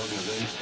organization.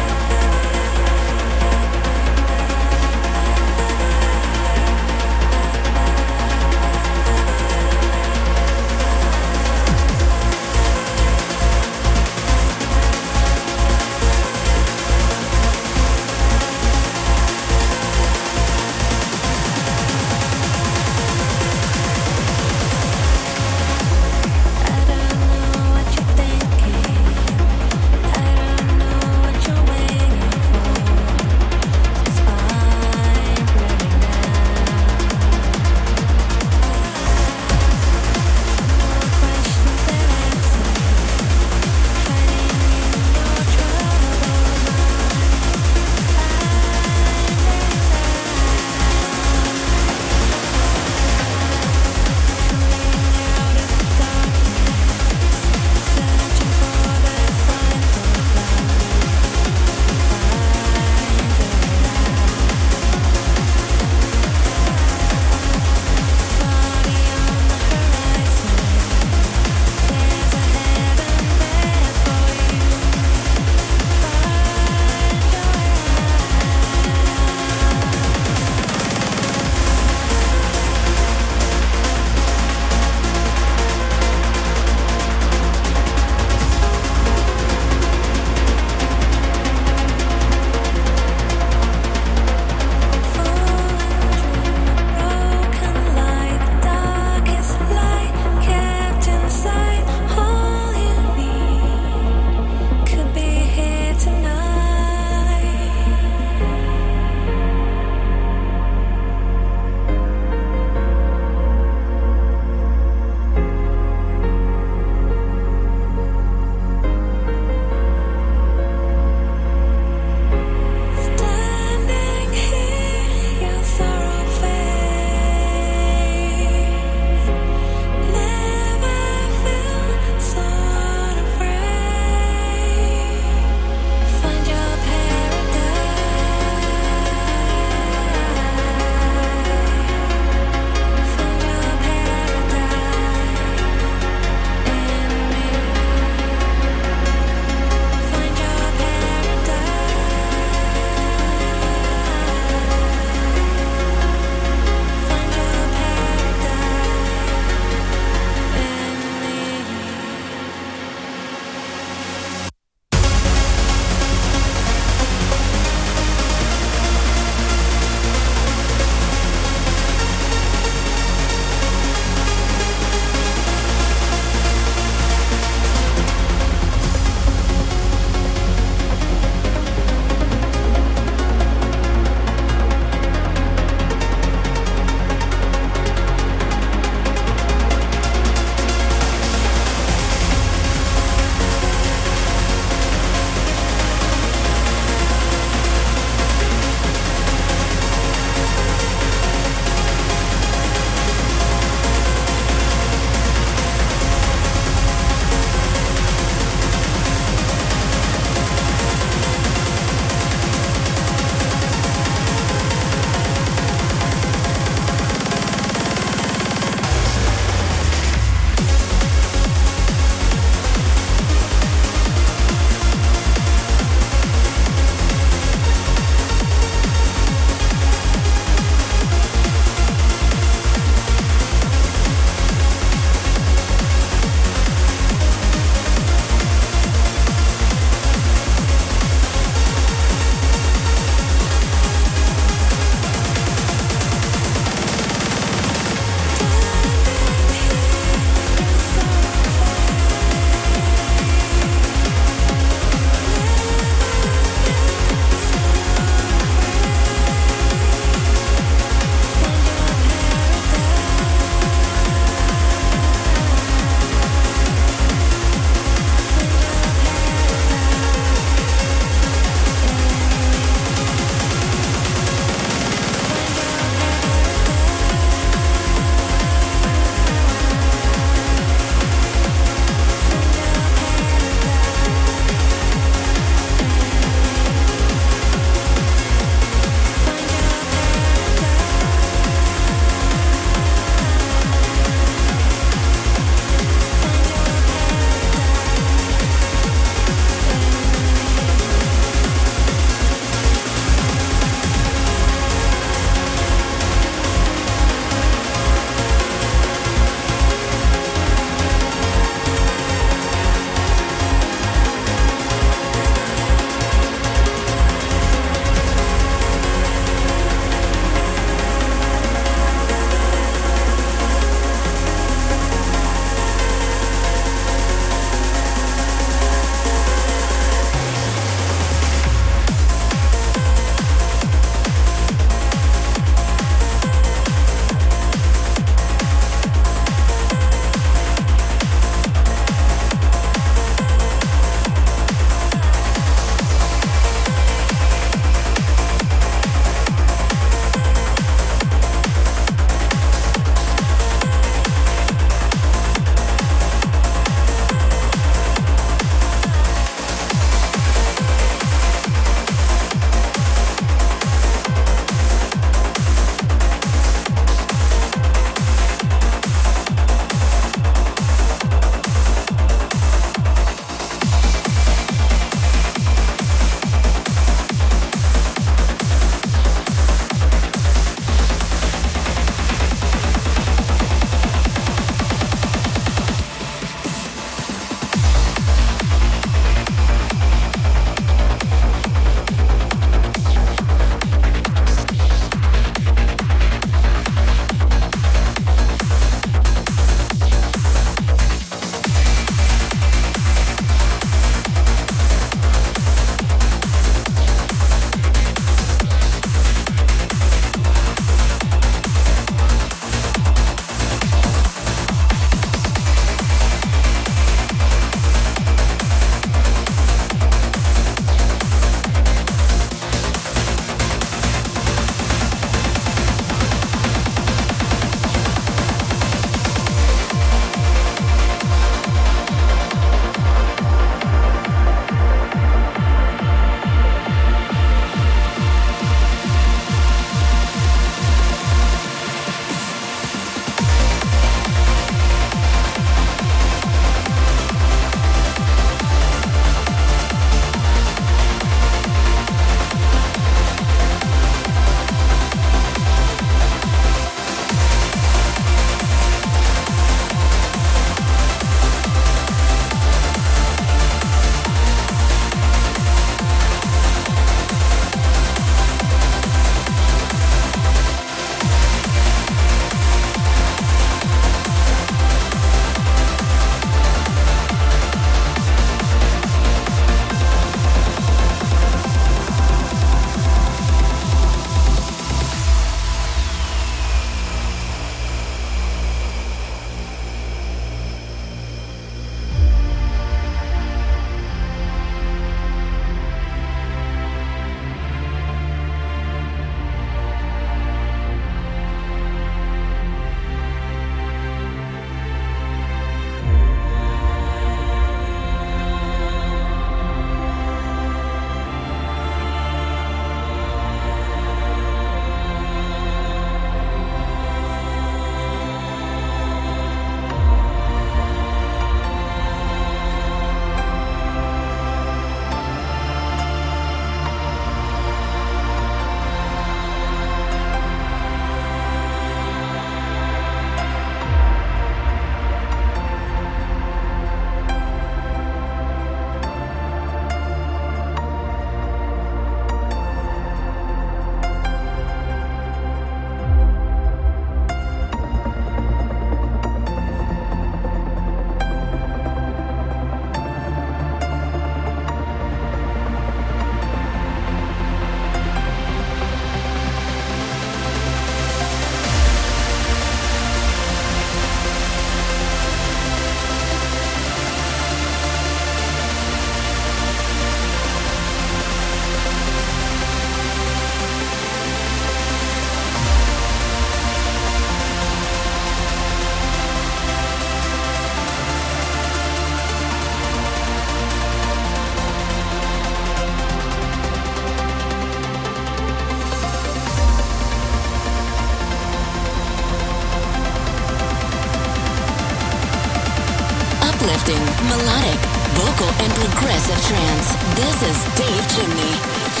Uplifting, melodic, vocal, and progressive trance. This is Dave Chimney.